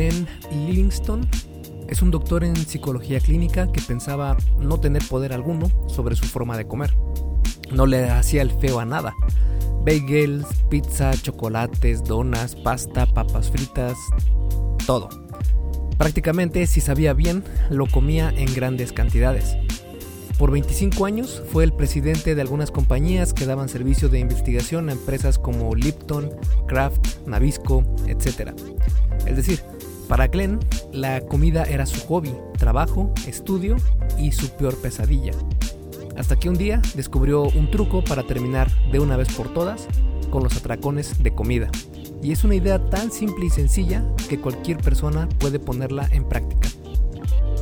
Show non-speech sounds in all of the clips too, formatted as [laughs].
Glenn Livingston es un doctor en psicología clínica que pensaba no tener poder alguno sobre su forma de comer. No le hacía el feo a nada. Bagels, pizza, chocolates, donas, pasta, papas fritas, todo. Prácticamente, si sabía bien, lo comía en grandes cantidades. Por 25 años fue el presidente de algunas compañías que daban servicio de investigación a empresas como Lipton, Kraft, Nabisco, etc. Es decir, para Glenn, la comida era su hobby, trabajo, estudio y su peor pesadilla. Hasta que un día descubrió un truco para terminar de una vez por todas con los atracones de comida. Y es una idea tan simple y sencilla que cualquier persona puede ponerla en práctica.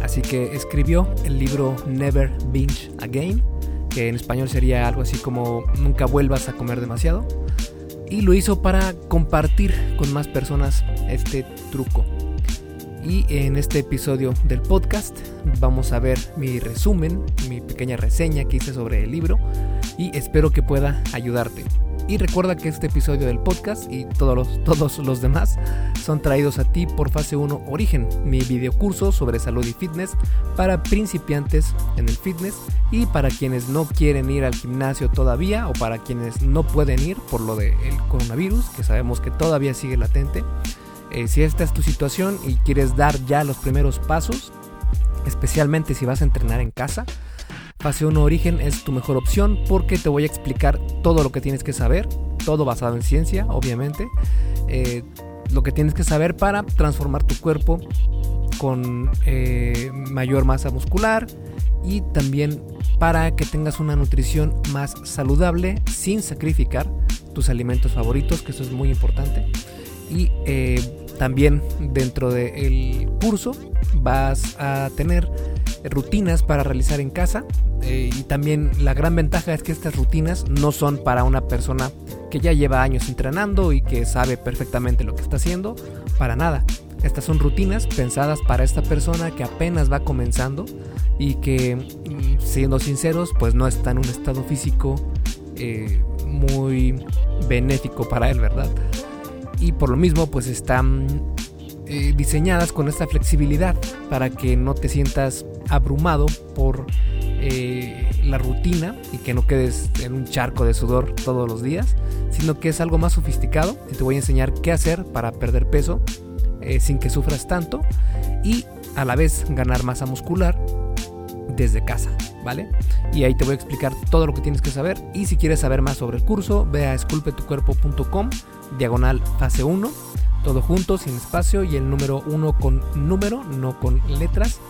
Así que escribió el libro Never Binge Again, que en español sería algo así como Nunca vuelvas a comer demasiado. Y lo hizo para compartir con más personas este truco. Y en este episodio del podcast vamos a ver mi resumen, mi pequeña reseña que hice sobre el libro y espero que pueda ayudarte. Y recuerda que este episodio del podcast y todos los, todos los demás son traídos a ti por Fase 1 Origen, mi videocurso sobre salud y fitness para principiantes en el fitness y para quienes no quieren ir al gimnasio todavía o para quienes no pueden ir por lo del coronavirus, que sabemos que todavía sigue latente. Eh, si esta es tu situación y quieres dar ya los primeros pasos, especialmente si vas a entrenar en casa, Fase 1 Origen es tu mejor opción porque te voy a explicar todo lo que tienes que saber, todo basado en ciencia, obviamente. Eh, lo que tienes que saber para transformar tu cuerpo con eh, mayor masa muscular y también para que tengas una nutrición más saludable sin sacrificar tus alimentos favoritos, que eso es muy importante. Y eh, también dentro del curso vas a tener rutinas para realizar en casa eh, y también la gran ventaja es que estas rutinas no son para una persona que ya lleva años entrenando y que sabe perfectamente lo que está haciendo, para nada. Estas son rutinas pensadas para esta persona que apenas va comenzando y que, mm, siendo sinceros, pues no está en un estado físico eh, muy benéfico para él, ¿verdad? Y por lo mismo, pues están eh, diseñadas con esta flexibilidad para que no te sientas abrumado por eh, la rutina y que no quedes en un charco de sudor todos los días, sino que es algo más sofisticado y te voy a enseñar qué hacer para perder peso eh, sin que sufras tanto y a la vez ganar masa muscular desde casa, ¿vale? Y ahí te voy a explicar todo lo que tienes que saber y si quieres saber más sobre el curso, ve a esculpetucuerpo.com, diagonal fase 1, todo junto, sin espacio y el número 1 con número, no con letras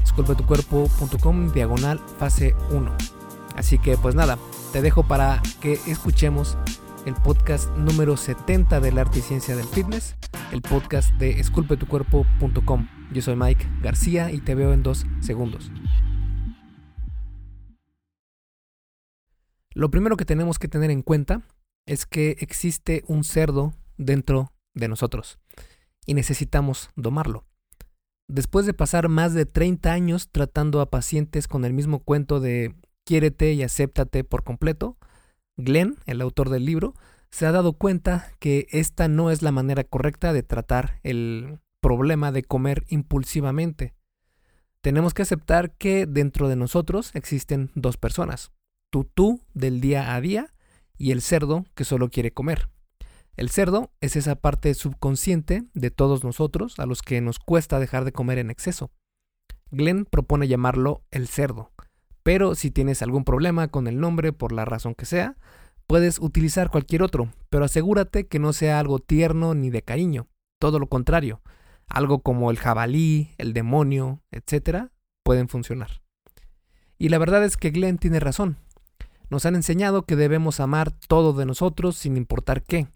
disculpetucuerpo.com diagonal fase 1. Así que pues nada, te dejo para que escuchemos el podcast número 70 del arte y ciencia del fitness, el podcast de esculpetucuerpo.com. Yo soy Mike García y te veo en dos segundos. Lo primero que tenemos que tener en cuenta es que existe un cerdo dentro de nosotros y necesitamos domarlo. Después de pasar más de 30 años tratando a pacientes con el mismo cuento de quiérete y acéptate por completo, Glenn, el autor del libro, se ha dado cuenta que esta no es la manera correcta de tratar el problema de comer impulsivamente. Tenemos que aceptar que dentro de nosotros existen dos personas, tu tú del día a día y el cerdo que solo quiere comer. El cerdo es esa parte subconsciente de todos nosotros a los que nos cuesta dejar de comer en exceso. Glenn propone llamarlo el cerdo, pero si tienes algún problema con el nombre por la razón que sea, puedes utilizar cualquier otro, pero asegúrate que no sea algo tierno ni de cariño, todo lo contrario, algo como el jabalí, el demonio, etc., pueden funcionar. Y la verdad es que Glenn tiene razón. Nos han enseñado que debemos amar todo de nosotros sin importar qué,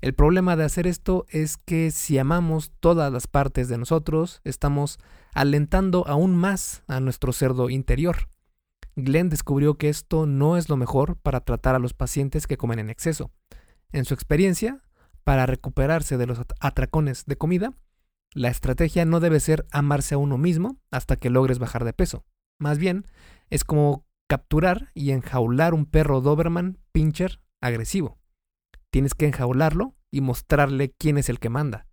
el problema de hacer esto es que si amamos todas las partes de nosotros, estamos alentando aún más a nuestro cerdo interior. Glenn descubrió que esto no es lo mejor para tratar a los pacientes que comen en exceso. En su experiencia, para recuperarse de los atracones de comida, la estrategia no debe ser amarse a uno mismo hasta que logres bajar de peso. Más bien, es como capturar y enjaular un perro Doberman pincher agresivo. Tienes que enjaularlo y mostrarle quién es el que manda.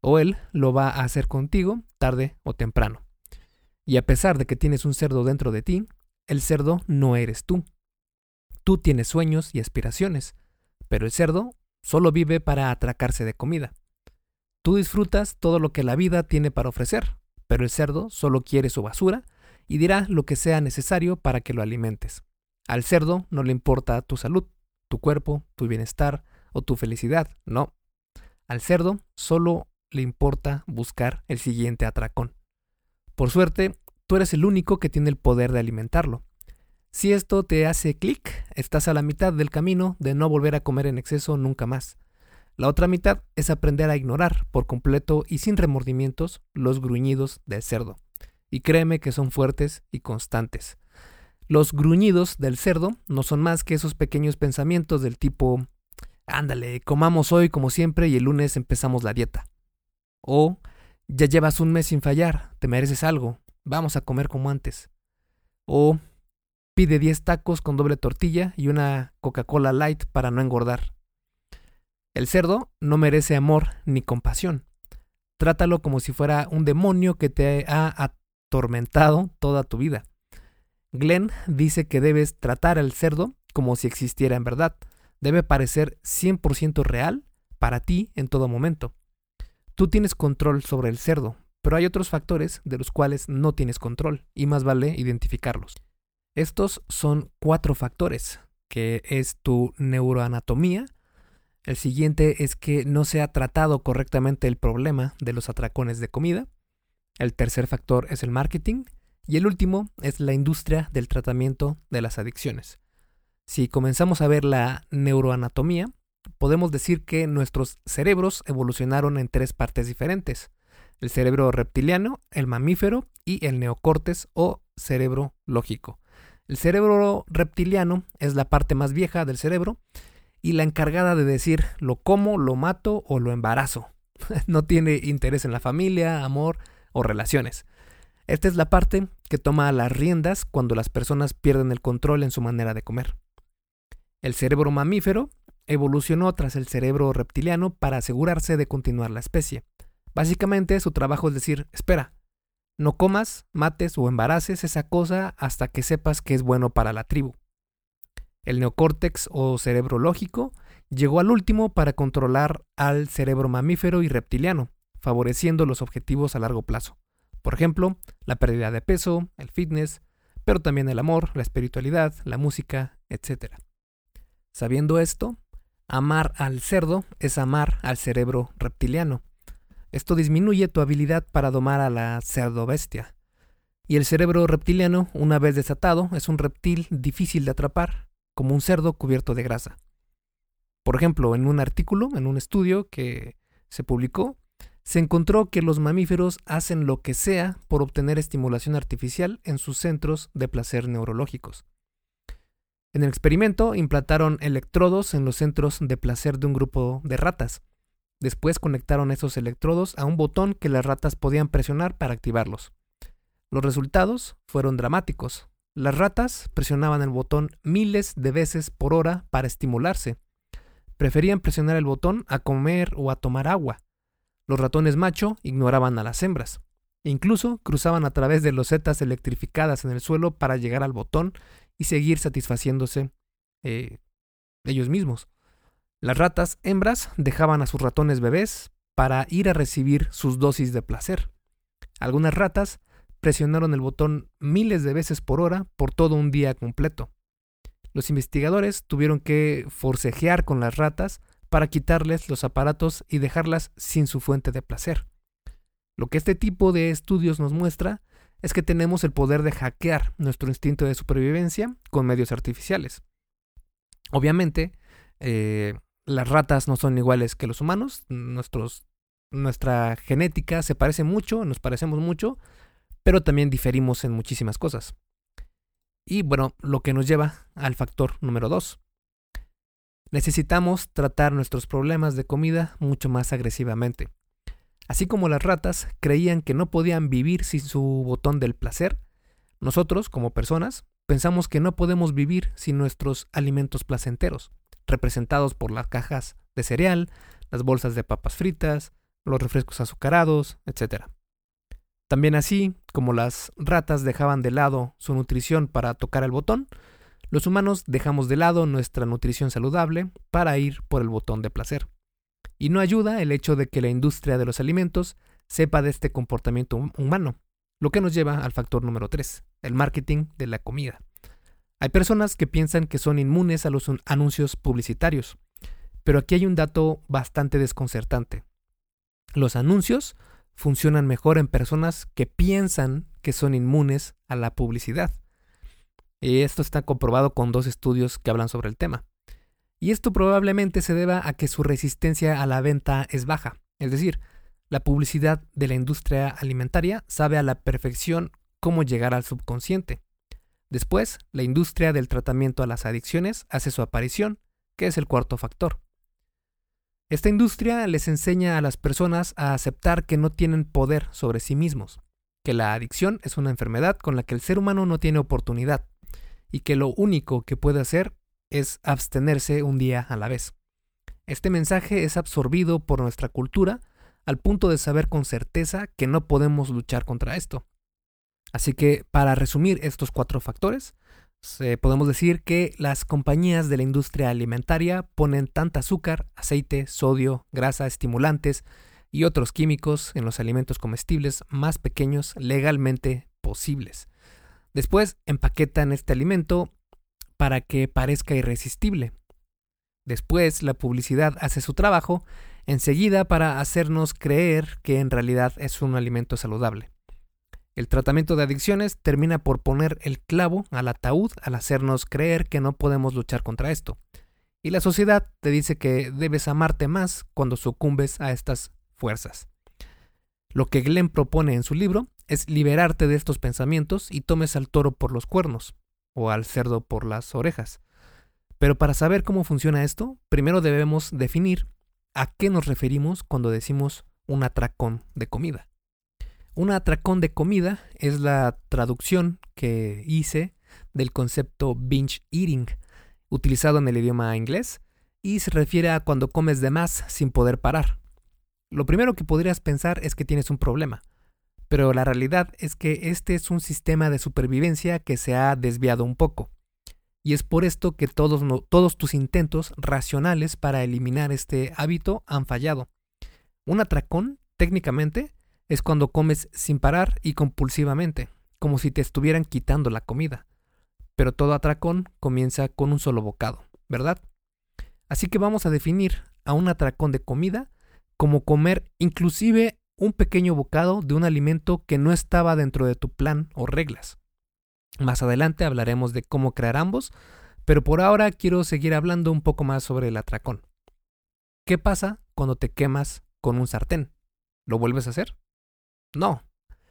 o él lo va a hacer contigo tarde o temprano. Y a pesar de que tienes un cerdo dentro de ti, el cerdo no eres tú. Tú tienes sueños y aspiraciones, pero el cerdo solo vive para atracarse de comida. Tú disfrutas todo lo que la vida tiene para ofrecer, pero el cerdo solo quiere su basura y dirá lo que sea necesario para que lo alimentes. Al cerdo no le importa tu salud, tu cuerpo, tu bienestar o tu felicidad, no. Al cerdo solo le importa buscar el siguiente atracón. Por suerte, tú eres el único que tiene el poder de alimentarlo. Si esto te hace clic, estás a la mitad del camino de no volver a comer en exceso nunca más. La otra mitad es aprender a ignorar por completo y sin remordimientos los gruñidos del cerdo. Y créeme que son fuertes y constantes. Los gruñidos del cerdo no son más que esos pequeños pensamientos del tipo, ándale, comamos hoy como siempre y el lunes empezamos la dieta. O, ya llevas un mes sin fallar, te mereces algo, vamos a comer como antes. O, pide 10 tacos con doble tortilla y una Coca-Cola light para no engordar. El cerdo no merece amor ni compasión. Trátalo como si fuera un demonio que te ha atormentado toda tu vida. Glenn dice que debes tratar al cerdo como si existiera en verdad. Debe parecer 100% real para ti en todo momento. Tú tienes control sobre el cerdo, pero hay otros factores de los cuales no tienes control y más vale identificarlos. Estos son cuatro factores, que es tu neuroanatomía. El siguiente es que no se ha tratado correctamente el problema de los atracones de comida. El tercer factor es el marketing. Y el último es la industria del tratamiento de las adicciones. Si comenzamos a ver la neuroanatomía, podemos decir que nuestros cerebros evolucionaron en tres partes diferentes. El cerebro reptiliano, el mamífero y el neocortes o cerebro lógico. El cerebro reptiliano es la parte más vieja del cerebro y la encargada de decir lo como, lo mato o lo embarazo. [laughs] no tiene interés en la familia, amor o relaciones. Esta es la parte que toma las riendas cuando las personas pierden el control en su manera de comer. El cerebro mamífero evolucionó tras el cerebro reptiliano para asegurarse de continuar la especie. Básicamente su trabajo es decir, espera, no comas, mates o embaraces esa cosa hasta que sepas que es bueno para la tribu. El neocórtex o cerebro lógico llegó al último para controlar al cerebro mamífero y reptiliano, favoreciendo los objetivos a largo plazo. Por ejemplo, la pérdida de peso, el fitness, pero también el amor, la espiritualidad, la música, etc. Sabiendo esto, Amar al cerdo es amar al cerebro reptiliano. Esto disminuye tu habilidad para domar a la cerdo bestia. Y el cerebro reptiliano, una vez desatado, es un reptil difícil de atrapar, como un cerdo cubierto de grasa. Por ejemplo, en un artículo, en un estudio que se publicó, se encontró que los mamíferos hacen lo que sea por obtener estimulación artificial en sus centros de placer neurológicos. En el experimento implantaron electrodos en los centros de placer de un grupo de ratas. Después conectaron esos electrodos a un botón que las ratas podían presionar para activarlos. Los resultados fueron dramáticos. Las ratas presionaban el botón miles de veces por hora para estimularse. Preferían presionar el botón a comer o a tomar agua. Los ratones macho ignoraban a las hembras. incluso cruzaban a través de losetas electrificadas en el suelo para llegar al botón y seguir satisfaciéndose eh, ellos mismos. Las ratas hembras dejaban a sus ratones bebés para ir a recibir sus dosis de placer. Algunas ratas presionaron el botón miles de veces por hora por todo un día completo. Los investigadores tuvieron que forcejear con las ratas para quitarles los aparatos y dejarlas sin su fuente de placer. Lo que este tipo de estudios nos muestra es que tenemos el poder de hackear nuestro instinto de supervivencia con medios artificiales. Obviamente, eh, las ratas no son iguales que los humanos, nuestra genética se parece mucho, nos parecemos mucho, pero también diferimos en muchísimas cosas. Y bueno, lo que nos lleva al factor número 2. Necesitamos tratar nuestros problemas de comida mucho más agresivamente. Así como las ratas creían que no podían vivir sin su botón del placer, nosotros, como personas, pensamos que no podemos vivir sin nuestros alimentos placenteros, representados por las cajas de cereal, las bolsas de papas fritas, los refrescos azucarados, etc. También así, como las ratas dejaban de lado su nutrición para tocar el botón, los humanos dejamos de lado nuestra nutrición saludable para ir por el botón de placer. Y no ayuda el hecho de que la industria de los alimentos sepa de este comportamiento humano, lo que nos lleva al factor número 3, el marketing de la comida. Hay personas que piensan que son inmunes a los anuncios publicitarios, pero aquí hay un dato bastante desconcertante. Los anuncios funcionan mejor en personas que piensan que son inmunes a la publicidad. Y esto está comprobado con dos estudios que hablan sobre el tema. Y esto probablemente se deba a que su resistencia a la venta es baja. Es decir, la publicidad de la industria alimentaria sabe a la perfección cómo llegar al subconsciente. Después, la industria del tratamiento a las adicciones hace su aparición, que es el cuarto factor. Esta industria les enseña a las personas a aceptar que no tienen poder sobre sí mismos, que la adicción es una enfermedad con la que el ser humano no tiene oportunidad, y que lo único que puede hacer es abstenerse un día a la vez. Este mensaje es absorbido por nuestra cultura al punto de saber con certeza que no podemos luchar contra esto. Así que, para resumir estos cuatro factores, podemos decir que las compañías de la industria alimentaria ponen tanta azúcar, aceite, sodio, grasa, estimulantes y otros químicos en los alimentos comestibles más pequeños legalmente posibles. Después empaquetan este alimento para que parezca irresistible. Después la publicidad hace su trabajo enseguida para hacernos creer que en realidad es un alimento saludable. El tratamiento de adicciones termina por poner el clavo al ataúd al hacernos creer que no podemos luchar contra esto. Y la sociedad te dice que debes amarte más cuando sucumbes a estas fuerzas. Lo que Glenn propone en su libro es liberarte de estos pensamientos y tomes al toro por los cuernos o al cerdo por las orejas. Pero para saber cómo funciona esto, primero debemos definir a qué nos referimos cuando decimos un atracón de comida. Un atracón de comida es la traducción que hice del concepto binge eating, utilizado en el idioma inglés, y se refiere a cuando comes de más sin poder parar. Lo primero que podrías pensar es que tienes un problema, pero la realidad es que este es un sistema de supervivencia que se ha desviado un poco. Y es por esto que todos, todos tus intentos racionales para eliminar este hábito han fallado. Un atracón, técnicamente, es cuando comes sin parar y compulsivamente, como si te estuvieran quitando la comida. Pero todo atracón comienza con un solo bocado, ¿verdad? Así que vamos a definir a un atracón de comida como comer inclusive un pequeño bocado de un alimento que no estaba dentro de tu plan o reglas. Más adelante hablaremos de cómo crear ambos, pero por ahora quiero seguir hablando un poco más sobre el atracón. ¿Qué pasa cuando te quemas con un sartén? ¿Lo vuelves a hacer? No,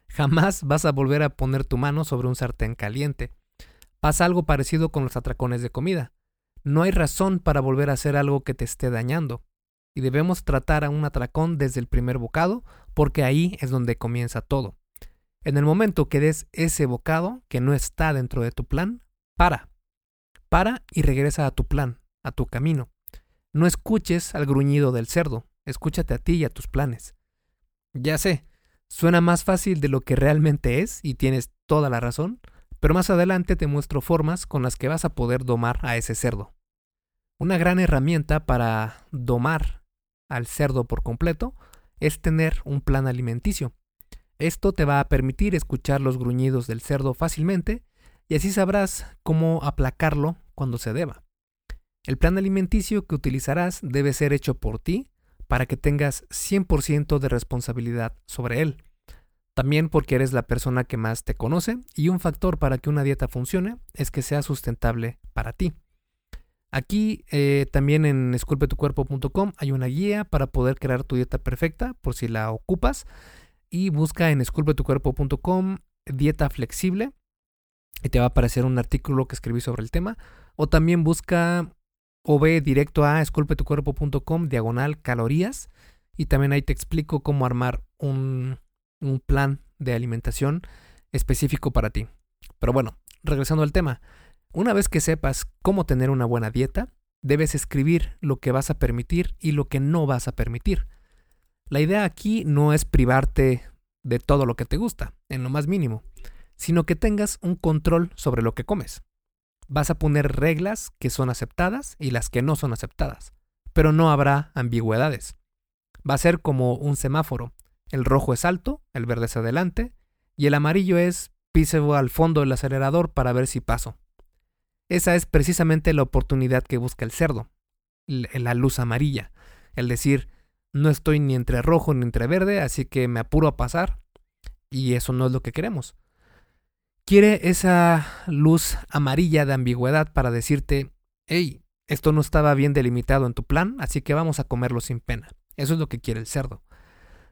jamás vas a volver a poner tu mano sobre un sartén caliente. Pasa algo parecido con los atracones de comida. No hay razón para volver a hacer algo que te esté dañando. Y debemos tratar a un atracón desde el primer bocado, porque ahí es donde comienza todo. En el momento que des ese bocado que no está dentro de tu plan, para. Para y regresa a tu plan, a tu camino. No escuches al gruñido del cerdo, escúchate a ti y a tus planes. Ya sé, Suena más fácil de lo que realmente es y tienes toda la razón, pero más adelante te muestro formas con las que vas a poder domar a ese cerdo. Una gran herramienta para domar al cerdo por completo es tener un plan alimenticio. Esto te va a permitir escuchar los gruñidos del cerdo fácilmente y así sabrás cómo aplacarlo cuando se deba. El plan alimenticio que utilizarás debe ser hecho por ti para que tengas 100% de responsabilidad sobre él. También porque eres la persona que más te conoce y un factor para que una dieta funcione es que sea sustentable para ti. Aquí eh, también en esculpetucuerpo.com hay una guía para poder crear tu dieta perfecta por si la ocupas y busca en esculpetucuerpo.com dieta flexible y te va a aparecer un artículo que escribí sobre el tema o también busca o ve directo a esculpetucuerpo.com diagonal calorías y también ahí te explico cómo armar un, un plan de alimentación específico para ti. Pero bueno, regresando al tema, una vez que sepas cómo tener una buena dieta, debes escribir lo que vas a permitir y lo que no vas a permitir. La idea aquí no es privarte de todo lo que te gusta, en lo más mínimo, sino que tengas un control sobre lo que comes. Vas a poner reglas que son aceptadas y las que no son aceptadas, pero no habrá ambigüedades. Va a ser como un semáforo. El rojo es alto, el verde es adelante, y el amarillo es pise al fondo del acelerador para ver si paso. Esa es precisamente la oportunidad que busca el cerdo, la luz amarilla, el decir, no estoy ni entre rojo ni entre verde, así que me apuro a pasar, y eso no es lo que queremos. Quiere esa luz amarilla de ambigüedad para decirte, hey, esto no estaba bien delimitado en tu plan, así que vamos a comerlo sin pena. Eso es lo que quiere el cerdo.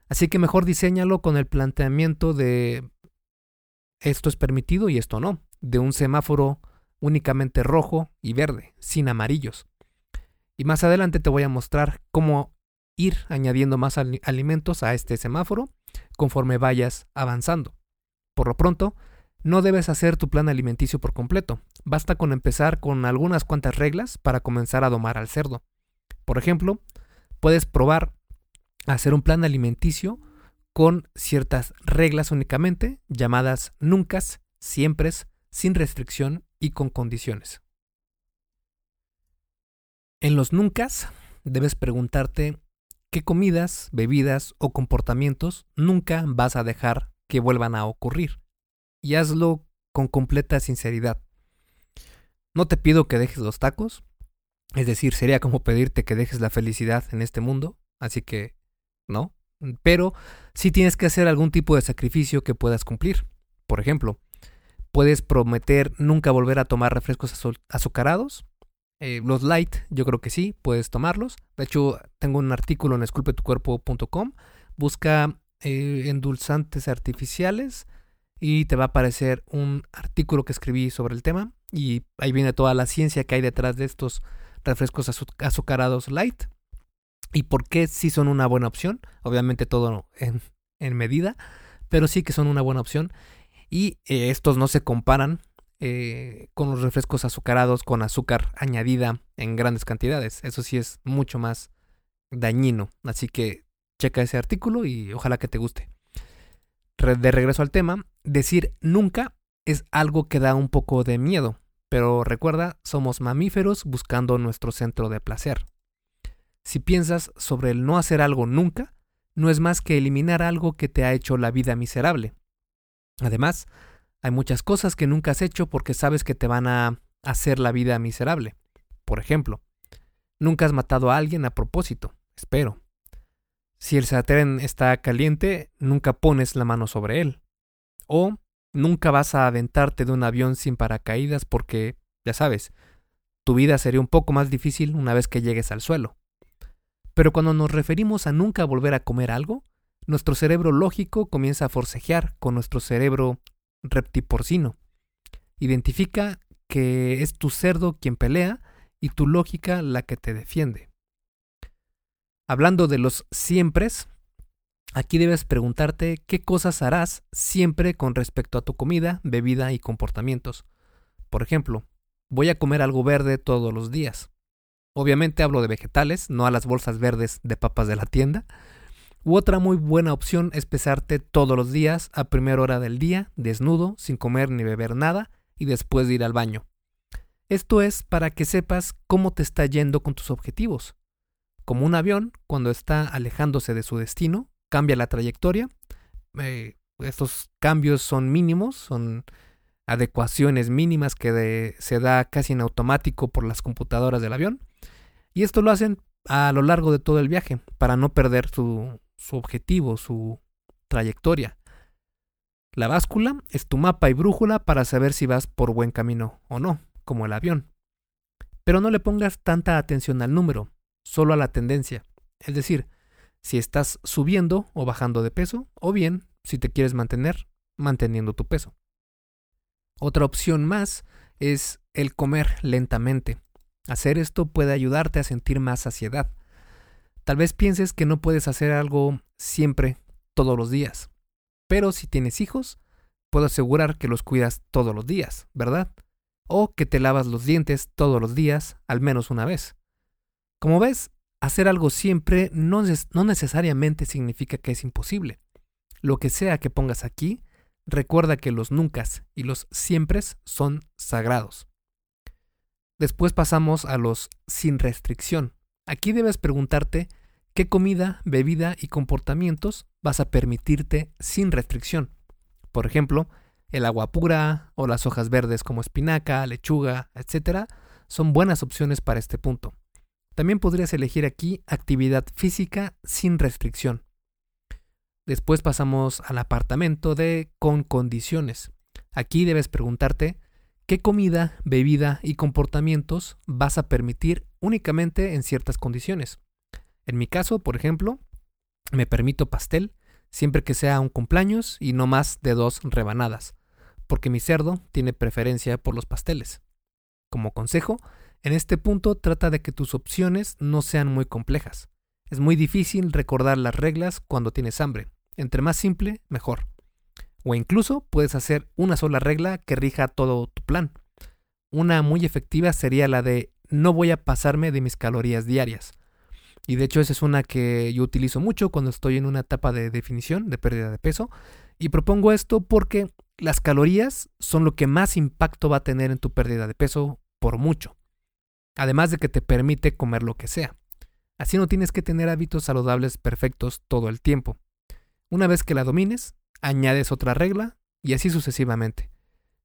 Así que mejor diseñalo con el planteamiento de esto es permitido y esto no, de un semáforo únicamente rojo y verde, sin amarillos. Y más adelante te voy a mostrar cómo ir añadiendo más alimentos a este semáforo conforme vayas avanzando. Por lo pronto, no debes hacer tu plan alimenticio por completo. Basta con empezar con algunas cuantas reglas para comenzar a domar al cerdo. Por ejemplo, puedes probar hacer un plan alimenticio con ciertas reglas únicamente, llamadas nunca, siempre, sin restricción y con condiciones. En los nunca debes preguntarte qué comidas, bebidas o comportamientos nunca vas a dejar que vuelvan a ocurrir. Y hazlo con completa sinceridad. No te pido que dejes los tacos, es decir, sería como pedirte que dejes la felicidad en este mundo, así que no, pero sí tienes que hacer algún tipo de sacrificio que puedas cumplir. Por ejemplo, puedes prometer nunca volver a tomar refrescos azucarados. Eh, los light, yo creo que sí, puedes tomarlos. De hecho, tengo un artículo en esculpetucuerpo.com. Busca eh, endulzantes artificiales y te va a aparecer un artículo que escribí sobre el tema. Y ahí viene toda la ciencia que hay detrás de estos refrescos azucarados light y por qué sí son una buena opción. Obviamente todo en, medida, pero sí que son una buena opción. Y eh, estos no se comparan eh, con los refrescos azucarados con azúcar añadida en grandes cantidades. Eso sí es mucho más dañino. Así que checa ese artículo y ojalá que te guste. De regreso al tema, decir nunca es algo que da un poco de miedo. Pero recuerda, somos mamíferos buscando nuestro centro de placer. Si piensas sobre el no hacer algo nunca, no es más que eliminar algo que te ha hecho la vida miserable. Además, hay muchas cosas que nunca has hecho porque sabes que te van a hacer la vida miserable. Por ejemplo, nunca has matado a alguien a propósito, espero. Si el sartén está caliente, nunca pones la mano sobre él. O nunca vas a aventarte de un avión sin paracaídas porque, ya sabes, tu vida sería un poco más difícil una vez que llegues al suelo. Pero cuando nos referimos a nunca volver a comer algo, nuestro cerebro lógico comienza a forcejear con nuestro cerebro reptiporcino. Identifica que es tu cerdo quien pelea y tu lógica la que te defiende. Hablando de los siempres, aquí debes preguntarte qué cosas harás siempre con respecto a tu comida, bebida y comportamientos. Por ejemplo, voy a comer algo verde todos los días. Obviamente hablo de vegetales, no a las bolsas verdes de papas de la tienda. Otra muy buena opción es pesarte todos los días a primera hora del día, desnudo, sin comer ni beber nada, y después de ir al baño. Esto es para que sepas cómo te está yendo con tus objetivos. Como un avión, cuando está alejándose de su destino, cambia la trayectoria. Eh, estos cambios son mínimos, son adecuaciones mínimas que se da casi en automático por las computadoras del avión. Y esto lo hacen a lo largo de todo el viaje, para no perder su, su objetivo, su trayectoria. La báscula es tu mapa y brújula para saber si vas por buen camino o no, como el avión. Pero no le pongas tanta atención al número, solo a la tendencia. Es decir, si estás subiendo o bajando de peso, o bien, si te quieres mantener, manteniendo tu peso. Otra opción más es el comer lentamente. Hacer esto puede ayudarte a sentir más saciedad. Tal vez pienses que no puedes hacer algo siempre, todos los días. Pero si tienes hijos, puedo asegurar que los cuidas todos los días, ¿verdad? O que te lavas los dientes todos los días, al menos una vez. Como ves, hacer algo siempre no, no necesariamente significa que es imposible. Lo que sea que pongas aquí, recuerda que los nunca y los siempre son sagrados. Después pasamos a los sin restricción. Aquí debes preguntarte qué comida, bebida y comportamientos vas a permitirte sin restricción. Por ejemplo, el agua pura o las hojas verdes como espinaca, lechuga, etc. son buenas opciones para este punto. También podrías elegir aquí actividad física sin restricción. Después pasamos al apartamento de con condiciones. Aquí debes preguntarte qué comida, bebida y comportamientos vas a permitir únicamente en ciertas condiciones. En mi caso, por ejemplo, me permito pastel siempre que sea un cumpleaños y no más de dos rebanadas, porque mi cerdo tiene preferencia por los pasteles. Como consejo, en este punto trata de que tus opciones no sean muy complejas. Es muy difícil recordar las reglas cuando tienes hambre. Entre más simple, mejor. O incluso puedes hacer una sola regla que rija todo tu plan. Una muy efectiva sería la de no voy a pasarme de mis calorías diarias. Y de hecho esa es una que yo utilizo mucho cuando estoy en una etapa de definición, de pérdida de peso. Y propongo esto porque las calorías son lo que más impacto va a tener en tu pérdida de peso por mucho. Además de que te permite comer lo que sea. Así no tienes que tener hábitos saludables perfectos todo el tiempo. Una vez que la domines, añades otra regla y así sucesivamente.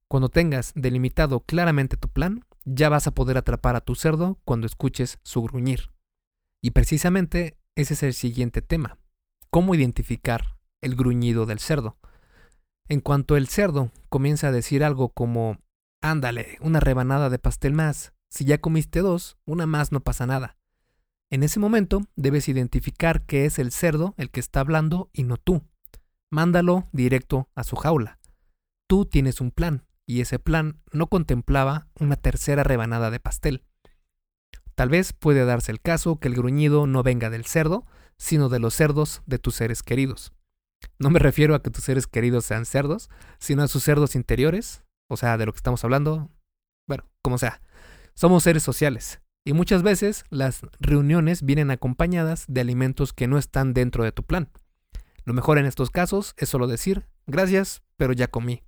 Cuando tengas delimitado claramente tu plan, ya vas a poder atrapar a tu cerdo cuando escuches su gruñir. Y precisamente ese es el siguiente tema. ¿Cómo identificar el gruñido del cerdo? En cuanto el cerdo comienza a decir algo como, ándale, una rebanada de pastel más, si ya comiste dos, una más no pasa nada. En ese momento debes identificar que es el cerdo el que está hablando y no tú. Mándalo directo a su jaula. Tú tienes un plan, y ese plan no contemplaba una tercera rebanada de pastel. Tal vez puede darse el caso que el gruñido no venga del cerdo, sino de los cerdos de tus seres queridos. No me refiero a que tus seres queridos sean cerdos, sino a sus cerdos interiores, o sea, de lo que estamos hablando. Bueno, como sea. Somos seres sociales, y muchas veces las reuniones vienen acompañadas de alimentos que no están dentro de tu plan. Lo mejor en estos casos es solo decir, gracias, pero ya comí.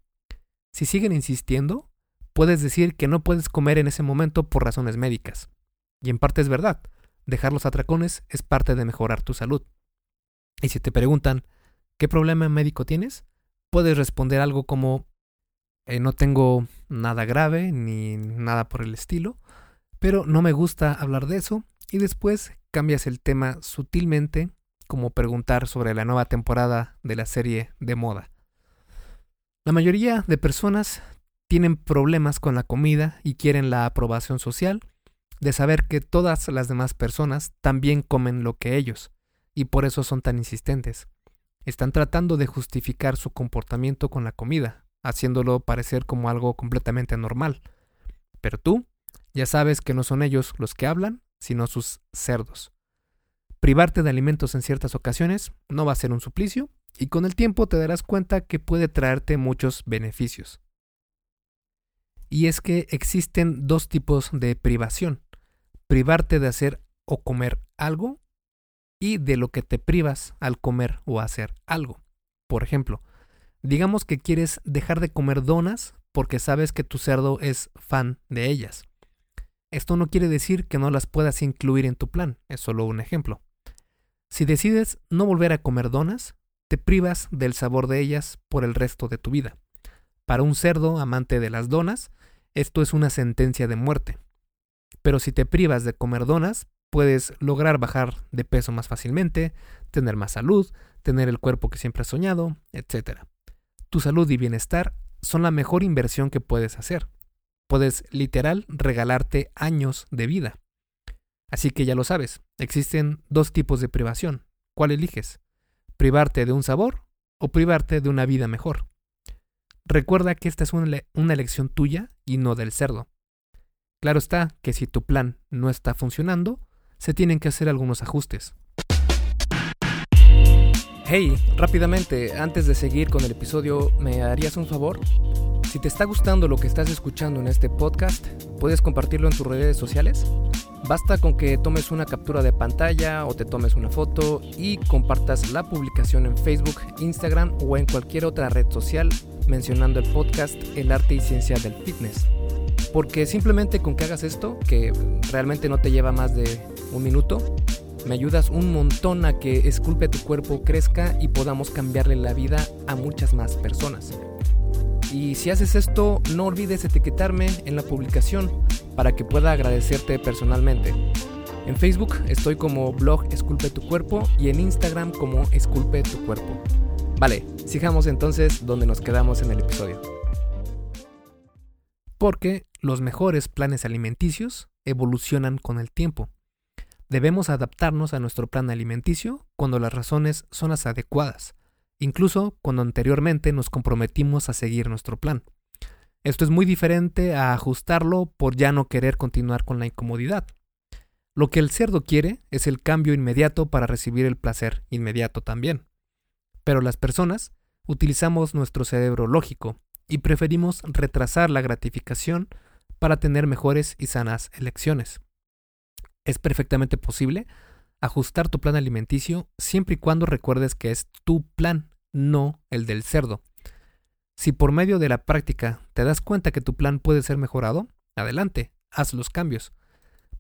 Si siguen insistiendo, puedes decir que no puedes comer en ese momento por razones médicas. Y en parte es verdad. Dejar los atracones es parte de mejorar tu salud. Y si te preguntan, ¿qué problema médico tienes? Puedes responder algo como, eh, no tengo nada grave ni nada por el estilo, pero no me gusta hablar de eso. Y después cambias el tema sutilmente, como preguntar sobre la nueva temporada de la serie de moda. La mayoría de personas tienen problemas con la comida y quieren la aprobación social de saber que todas las demás personas también comen lo que ellos, y por eso son tan insistentes. Están tratando de justificar su comportamiento con la comida, haciéndolo parecer como algo completamente normal. Pero tú ya sabes que no son ellos los que hablan, sino sus cerdos. Privarte de alimentos en ciertas ocasiones no va a ser un suplicio, y con el tiempo te darás cuenta que puede traerte muchos beneficios. Y es que existen dos tipos de privación privarte de hacer o comer algo y de lo que te privas al comer o hacer algo. Por ejemplo, digamos que quieres dejar de comer donas porque sabes que tu cerdo es fan de ellas. Esto no quiere decir que no las puedas incluir en tu plan, es solo un ejemplo. Si decides no volver a comer donas, te privas del sabor de ellas por el resto de tu vida. Para un cerdo amante de las donas, esto es una sentencia de muerte. Pero si te privas de comer donas, puedes lograr bajar de peso más fácilmente, tener más salud, tener el cuerpo que siempre has soñado, etc. Tu salud y bienestar son la mejor inversión que puedes hacer. Puedes literal regalarte años de vida. Así que ya lo sabes, existen dos tipos de privación. ¿Cuál eliges? ¿Privarte de un sabor o privarte de una vida mejor? Recuerda que esta es una, una elección tuya y no del cerdo. Claro está que si tu plan no está funcionando, se tienen que hacer algunos ajustes. Hey, rápidamente, antes de seguir con el episodio, ¿me harías un favor? Si te está gustando lo que estás escuchando en este podcast, puedes compartirlo en tus redes sociales. Basta con que tomes una captura de pantalla o te tomes una foto y compartas la publicación en Facebook, Instagram o en cualquier otra red social mencionando el podcast El arte y ciencia del fitness. Porque simplemente con que hagas esto, que realmente no te lleva más de un minuto, me ayudas un montón a que Esculpe tu cuerpo crezca y podamos cambiarle la vida a muchas más personas. Y si haces esto, no olvides etiquetarme en la publicación para que pueda agradecerte personalmente. En Facebook estoy como blog Esculpe tu cuerpo y en Instagram como Esculpe tu cuerpo. Vale, sigamos entonces donde nos quedamos en el episodio. Porque los mejores planes alimenticios evolucionan con el tiempo. Debemos adaptarnos a nuestro plan alimenticio cuando las razones son las adecuadas, incluso cuando anteriormente nos comprometimos a seguir nuestro plan. Esto es muy diferente a ajustarlo por ya no querer continuar con la incomodidad. Lo que el cerdo quiere es el cambio inmediato para recibir el placer inmediato también. Pero las personas utilizamos nuestro cerebro lógico y preferimos retrasar la gratificación para tener mejores y sanas elecciones es perfectamente posible ajustar tu plan alimenticio siempre y cuando recuerdes que es tu plan, no el del cerdo. Si por medio de la práctica te das cuenta que tu plan puede ser mejorado, adelante, haz los cambios.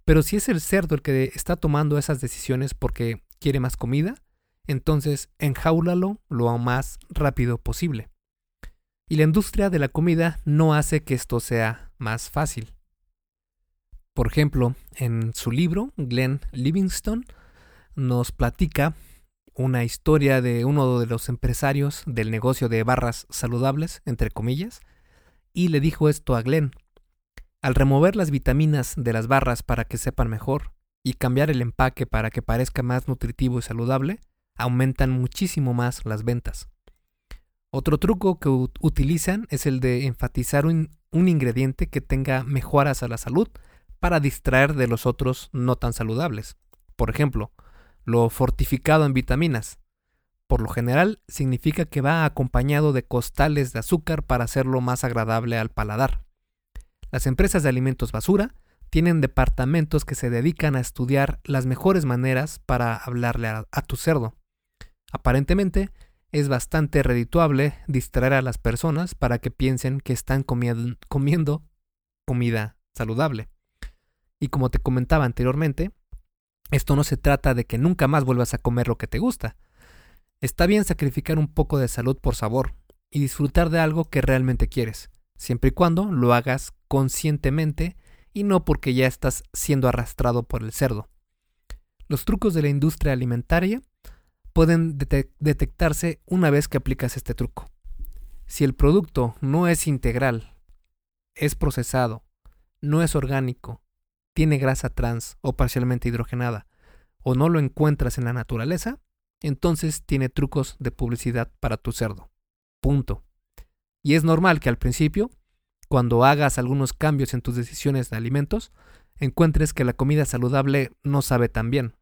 Pero si es el cerdo el que está tomando esas decisiones porque quiere más comida, entonces enjaúlalo lo más rápido posible. Y la industria de la comida no hace que esto sea más fácil. Por ejemplo, en su libro, Glenn Livingston nos platica una historia de uno de los empresarios del negocio de barras saludables, entre comillas, y le dijo esto a Glenn. Al remover las vitaminas de las barras para que sepan mejor y cambiar el empaque para que parezca más nutritivo y saludable, aumentan muchísimo más las ventas. Otro truco que utilizan es el de enfatizar un, un ingrediente que tenga mejoras a la salud para distraer de los otros no tan saludables. Por ejemplo, lo fortificado en vitaminas. Por lo general significa que va acompañado de costales de azúcar para hacerlo más agradable al paladar. Las empresas de alimentos basura tienen departamentos que se dedican a estudiar las mejores maneras para hablarle a, tu cerdo. Aparentemente, es bastante redituable distraer a las personas para que piensen que están comiendo comida saludable. Y como te comentaba anteriormente, esto no se trata de que nunca más vuelvas a comer lo que te gusta. Está bien sacrificar un poco de salud por sabor y disfrutar de algo que realmente quieres, siempre y cuando lo hagas conscientemente y no porque ya estás siendo arrastrado por el cerdo. Los trucos de la industria alimentaria pueden detectarse una vez que aplicas este truco. Si el producto no es integral, es procesado, no es orgánico, tiene grasa trans o parcialmente hidrogenada, o no lo encuentras en la naturaleza, entonces tiene trucos de publicidad para tu cerdo. Punto. Y es normal que al principio, cuando hagas algunos cambios en tus decisiones de alimentos, encuentres que la comida saludable no sabe tan bien.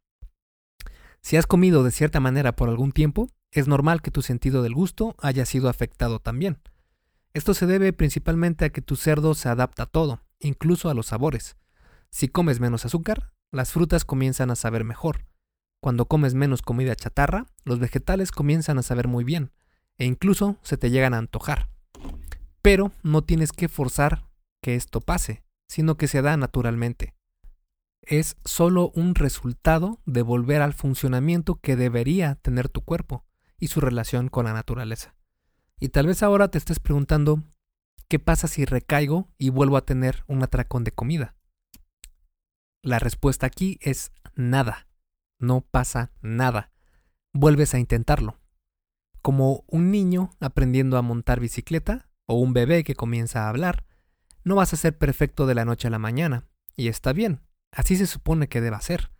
Si has comido de cierta manera por algún tiempo, es normal que tu sentido del gusto haya sido afectado también. Esto se debe principalmente a que tu cerdo se adapta a todo, incluso a los sabores. Si comes menos azúcar, las frutas comienzan a saber mejor. Cuando comes menos comida chatarra, los vegetales comienzan a saber muy bien, e incluso se te llegan a antojar. Pero no tienes que forzar que esto pase, sino que se da naturalmente. Es solo un resultado de volver al funcionamiento que debería tener tu cuerpo y su relación con la naturaleza. Y tal vez ahora te estés preguntando, ¿qué pasa si recaigo y vuelvo a tener un atracón de comida? La respuesta aquí es nada. No pasa nada. Vuelves a intentarlo. Como un niño aprendiendo a montar bicicleta o un bebé que comienza a hablar, no vas a ser perfecto de la noche a la mañana. Y está bien, así se supone que deba ser.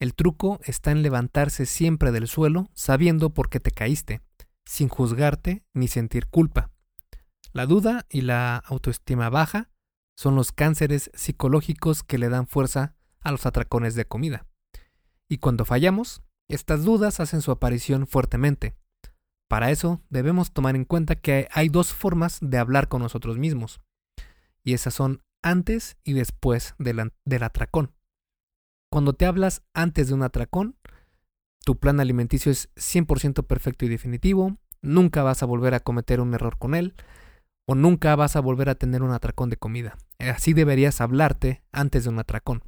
El truco está en levantarse siempre del suelo sabiendo por qué te caíste, sin juzgarte ni sentir culpa. La duda y la autoestima baja son los cánceres psicológicos que le dan fuerza a los atracones de comida. Y cuando fallamos, estas dudas hacen su aparición fuertemente. Para eso debemos tomar en cuenta que hay dos formas de hablar con nosotros mismos. Y esas son antes y después del, atracón. Cuando te hablas antes de un atracón, tu plan alimenticio es 100% perfecto y definitivo, nunca vas a volver a cometer un error con él, o nunca vas a volver a tener un atracón de comida. Así deberías hablarte antes de un atracón.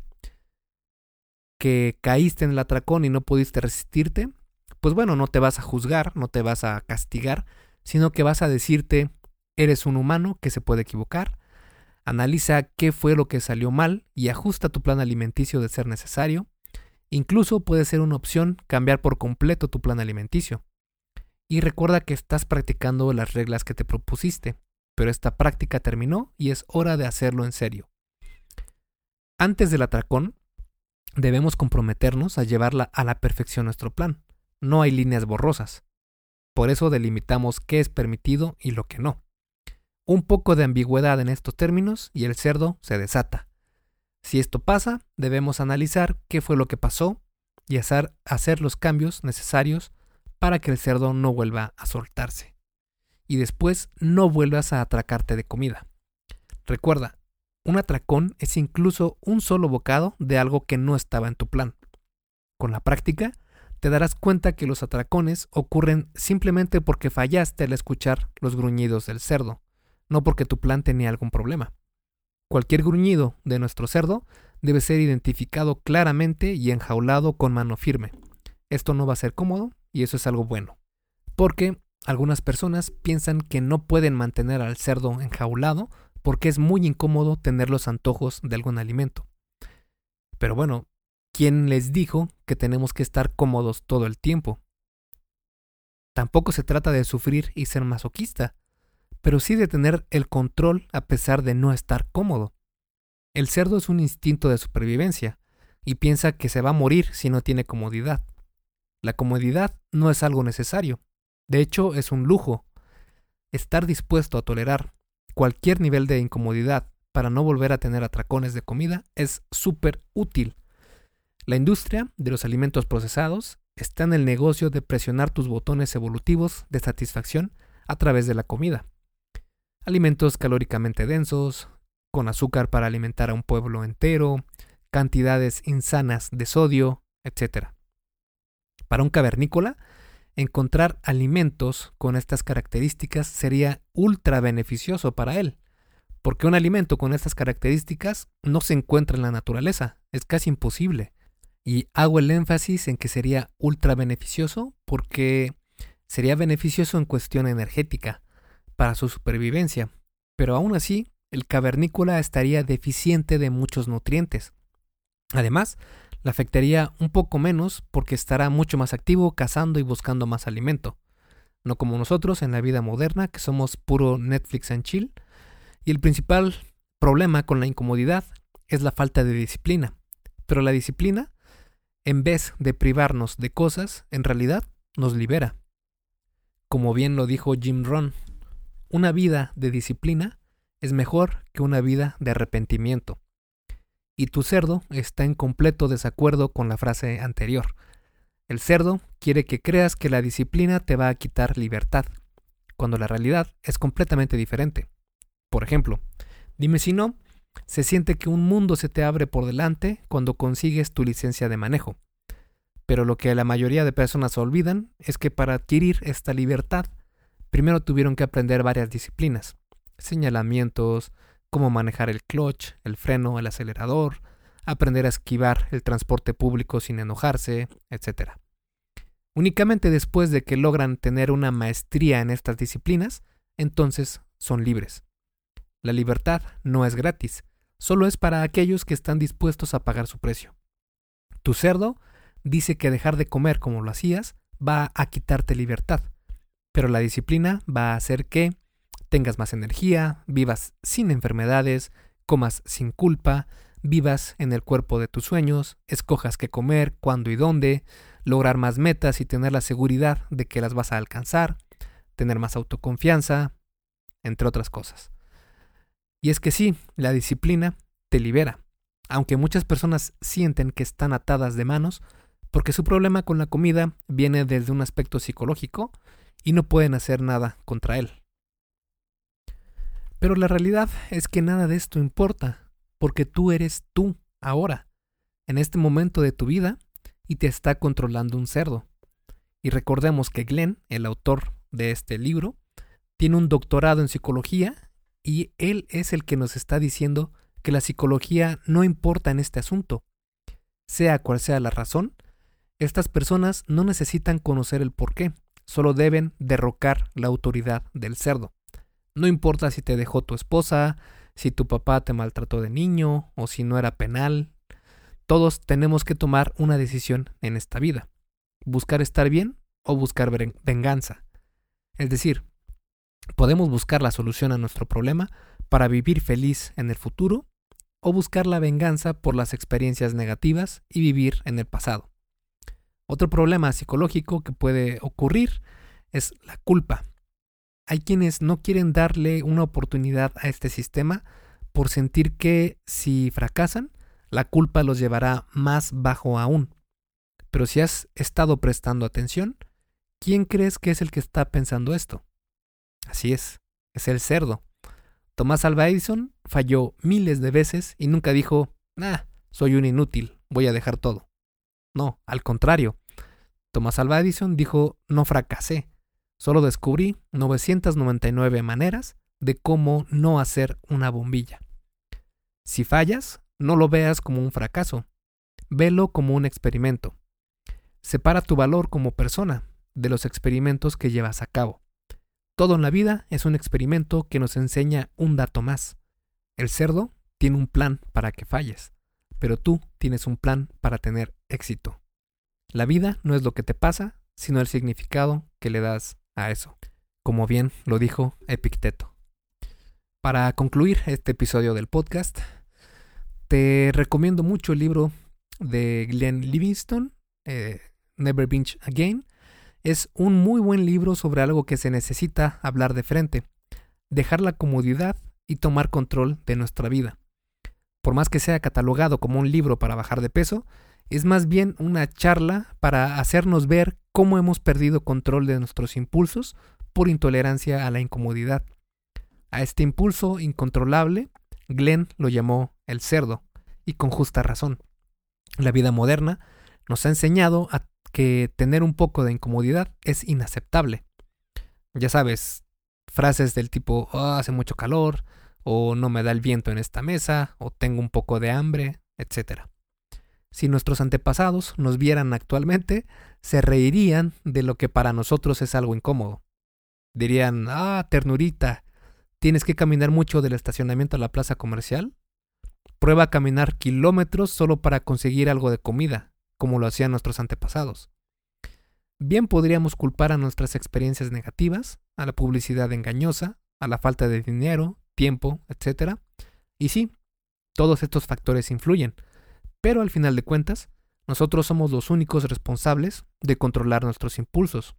Que caíste en el atracón y no pudiste resistirte, pues bueno, no te vas a juzgar, no te vas a castigar, sino que vas a decirte, eres un humano que se puede equivocar, analiza qué fue lo que salió mal y ajusta tu plan alimenticio de ser necesario. Incluso puede ser una opción cambiar por completo tu plan alimenticio. Y recuerda que estás practicando las reglas que te propusiste, pero esta práctica terminó y es hora de hacerlo en serio. Antes del atracón, debemos comprometernos a llevarla a la perfección nuestro plan no hay líneas borrosas. Por eso delimitamos qué es permitido y lo que no. Un poco de ambigüedad en estos términos y el cerdo se desata. Si esto pasa, debemos analizar qué fue lo que pasó y hacer, hacer los cambios necesarios para que el cerdo no vuelva a soltarse. Y después no vuelvas a atracarte de comida. Recuerda, un atracón es incluso un solo bocado de algo que no estaba en tu plan. Con la práctica, te darás cuenta que los atracones ocurren simplemente porque fallaste al escuchar los gruñidos del cerdo, no porque tu plan tenía algún problema. Cualquier gruñido de nuestro cerdo debe ser identificado claramente y enjaulado con mano firme. Esto no va a ser cómodo y eso es algo bueno. Porque algunas personas piensan que no pueden mantener al cerdo enjaulado porque es muy incómodo tener los antojos de algún alimento. Pero bueno, ¿Quién les dijo que tenemos que estar cómodos todo el tiempo? Tampoco se trata de sufrir y ser masoquista, pero sí de tener el control a pesar de no estar cómodo. El cerdo es un instinto de supervivencia y piensa que se va a morir si no tiene comodidad. La comodidad no es algo necesario, de hecho es un lujo. Estar dispuesto a tolerar cualquier nivel de incomodidad para no volver a tener atracones de comida es súper útil la industria de los alimentos procesados está en el negocio de presionar tus botones evolutivos de satisfacción a través de la comida. Alimentos calóricamente densos, con azúcar para alimentar a un pueblo entero, cantidades insanas de sodio, etc. Para un cavernícola, encontrar alimentos con estas características sería ultra beneficioso para él, porque un alimento con estas características no se encuentra en la naturaleza, es casi imposible. Y hago el énfasis en que sería ultra beneficioso porque sería beneficioso en cuestión energética para su supervivencia, pero aún así el cavernícola estaría deficiente de muchos nutrientes. Además, le afectaría un poco menos porque estará mucho más activo cazando y buscando más alimento, no como nosotros en la vida moderna que somos puro Netflix and chill. Y el principal problema con la incomodidad es la falta de disciplina. Pero la disciplina en vez de privarnos de cosas, en realidad nos libera. Como bien lo dijo Jim Rohn, una vida de disciplina es mejor que una vida de arrepentimiento. Y tu cerdo está en completo desacuerdo con la frase anterior. El cerdo quiere que creas que la disciplina te va a quitar libertad, cuando la realidad es completamente diferente. Por ejemplo, dime si no, se siente que un mundo se te abre por delante cuando consigues tu licencia de manejo. Pero lo que la mayoría de personas olvidan es que para adquirir esta libertad, primero tuvieron que aprender varias disciplinas, señalamientos, cómo manejar el clutch, el freno, el acelerador, aprender a esquivar el transporte público sin enojarse, etc. Únicamente después de que logran tener una maestría en estas disciplinas, entonces son libres. La libertad no es gratis, solo es para aquellos que están dispuestos a pagar su precio. Tu cerdo dice que dejar de comer como lo hacías va a quitarte libertad, pero la disciplina va a hacer que tengas más energía, vivas sin enfermedades, comas sin culpa, vivas en el cuerpo de tus sueños, escojas qué comer, cuándo y dónde, lograr más metas y tener la seguridad de que las vas a alcanzar, tener más autoconfianza, entre otras cosas. Y es que sí, la disciplina te libera. Aunque muchas personas sienten que están atadas de manos, porque su problema con la comida viene desde un aspecto psicológico y no pueden hacer nada contra él. Pero la realidad es que nada de esto importa, porque tú eres tú ahora, en este momento de tu vida, y te está controlando un cerdo. Y recordemos que Glenn, el autor de este libro, tiene un doctorado en psicología y él es el que nos está diciendo que la psicología no importa en este asunto. Sea cual sea la razón, estas personas no necesitan conocer el por qué, solo deben derrocar la autoridad del cerdo. No importa si te dejó tu esposa, si tu papá te maltrató de niño o si no era penal. Todos tenemos que tomar una decisión en esta vida. Buscar estar bien o buscar venganza. Es decir, podemos buscar la solución a nuestro problema para vivir feliz en el futuro o buscar la venganza por las experiencias negativas y vivir en el pasado. Otro problema psicológico que puede ocurrir es la culpa. Hay quienes no quieren darle una oportunidad a este sistema por sentir que si fracasan, la culpa los llevará más bajo aún. Pero si has estado prestando atención, ¿quién crees que es el que está pensando esto? Así es, es el cerdo. Tomás Alva Edison falló miles de veces y nunca dijo, ah, soy un inútil, voy a dejar todo. No, al contrario. Thomas Alva Edison dijo, no fracasé, solo descubrí 999 maneras de cómo no hacer una bombilla. Si fallas, no lo veas como un fracaso, velo como un experimento. Separa tu valor como persona de los experimentos que llevas a cabo. Todo en la vida es un experimento que nos enseña un dato más. El cerdo tiene un plan para que falles, pero tú tienes un plan para tener éxito. La vida no es lo que te pasa, sino el significado que le das a eso, como bien lo dijo Epicteto. Para concluir este episodio del podcast, te recomiendo mucho el libro de Glenn Livingston, eh, Never Binge Again. Es un muy buen libro sobre algo que se necesita hablar de frente, dejar la comodidad y tomar control de nuestra vida. Por más que sea catalogado como un libro para bajar de peso, es más bien una charla para hacernos ver cómo hemos perdido control de nuestros impulsos por intolerancia a la incomodidad. A este impulso incontrolable, Glenn lo llamó el cerdo, y con justa razón. La vida moderna nos ha enseñado a que tener un poco de incomodidad es inaceptable. Ya sabes, frases del tipo oh, hace mucho calor, o no me da el viento en esta mesa, o tengo un poco de hambre, etc. Si nuestros antepasados nos vieran actualmente, se reirían de lo que para nosotros es algo incómodo. Dirían, ah, ternurita, ¿tienes que caminar mucho del estacionamiento a la plaza comercial? Prueba a caminar kilómetros solo para conseguir algo de comida, como lo hacían nuestros antepasados. Bien podríamos culpar a nuestras experiencias negativas, a la publicidad engañosa, a la falta de dinero, tiempo, etc. Y sí, todos estos factores influyen, pero al final de cuentas, nosotros somos los únicos responsables de controlar nuestros impulsos.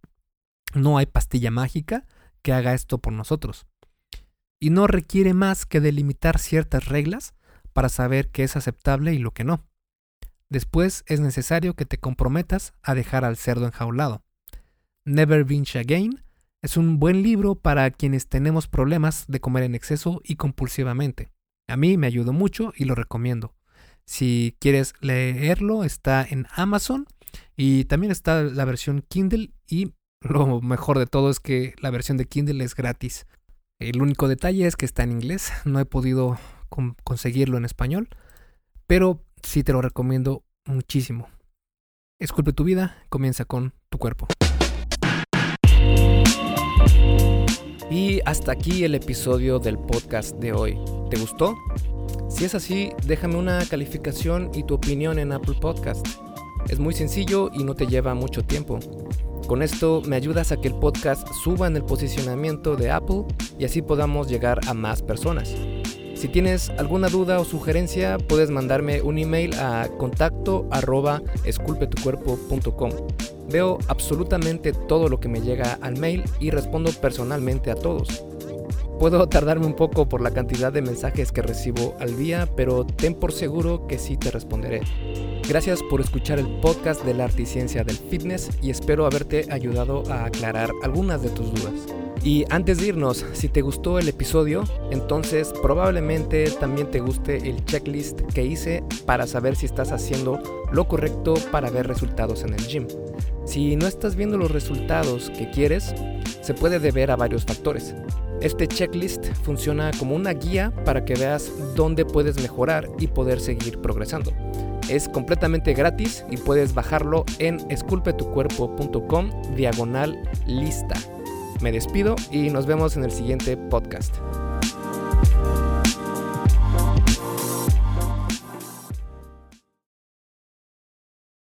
No hay pastilla mágica que haga esto por nosotros. Y no requiere más que delimitar ciertas reglas para saber qué es aceptable y lo que no. Después es necesario que te comprometas a dejar al cerdo enjaulado. Never Binge Again es un buen libro para quienes tenemos problemas de comer en exceso y compulsivamente. A mí me ayudó mucho y lo recomiendo. Si quieres leerlo, está en Amazon y también está la versión Kindle y lo mejor de todo es que la versión de Kindle es gratis. El único detalle es que está en inglés, [laughs] no he podido conseguirlo en español, pero sí te lo recomiendo muchísimo. Esculpe tu vida, comienza con tu cuerpo. Y hasta aquí el episodio del podcast de hoy. ¿Te gustó? Si es así, déjame una calificación y tu opinión en Apple Podcast. Es muy sencillo y no te lleva mucho tiempo. Con esto me ayudas a que el podcast suba en el posicionamiento de Apple y así podamos llegar a más personas. Si tienes alguna duda o sugerencia, puedes mandarme un email a contacto arroba esculpetucuerpo.com. Veo absolutamente todo lo que me llega al mail y respondo personalmente a todos. puedo tardarme un poco por la cantidad de mensajes que recibo al día, pero ten por seguro que sí te responderé. Gracias por escuchar el podcast de la arte y ciencia del fitness y espero haberte ayudado a aclarar algunas de tus dudas. Y antes de irnos, si te gustó el episodio, entonces probablemente también te guste el checklist que hice para saber si estás haciendo lo correcto para ver resultados en el gym. Si no estás viendo los resultados que quieres, se puede deber a varios factores. Este checklist funciona como una guía para que veas dónde puedes mejorar y poder seguir progresando. Es completamente gratis y puedes bajarlo en esculpetucuerpo.com diagonal lista. Me despido y nos vemos en el siguiente podcast.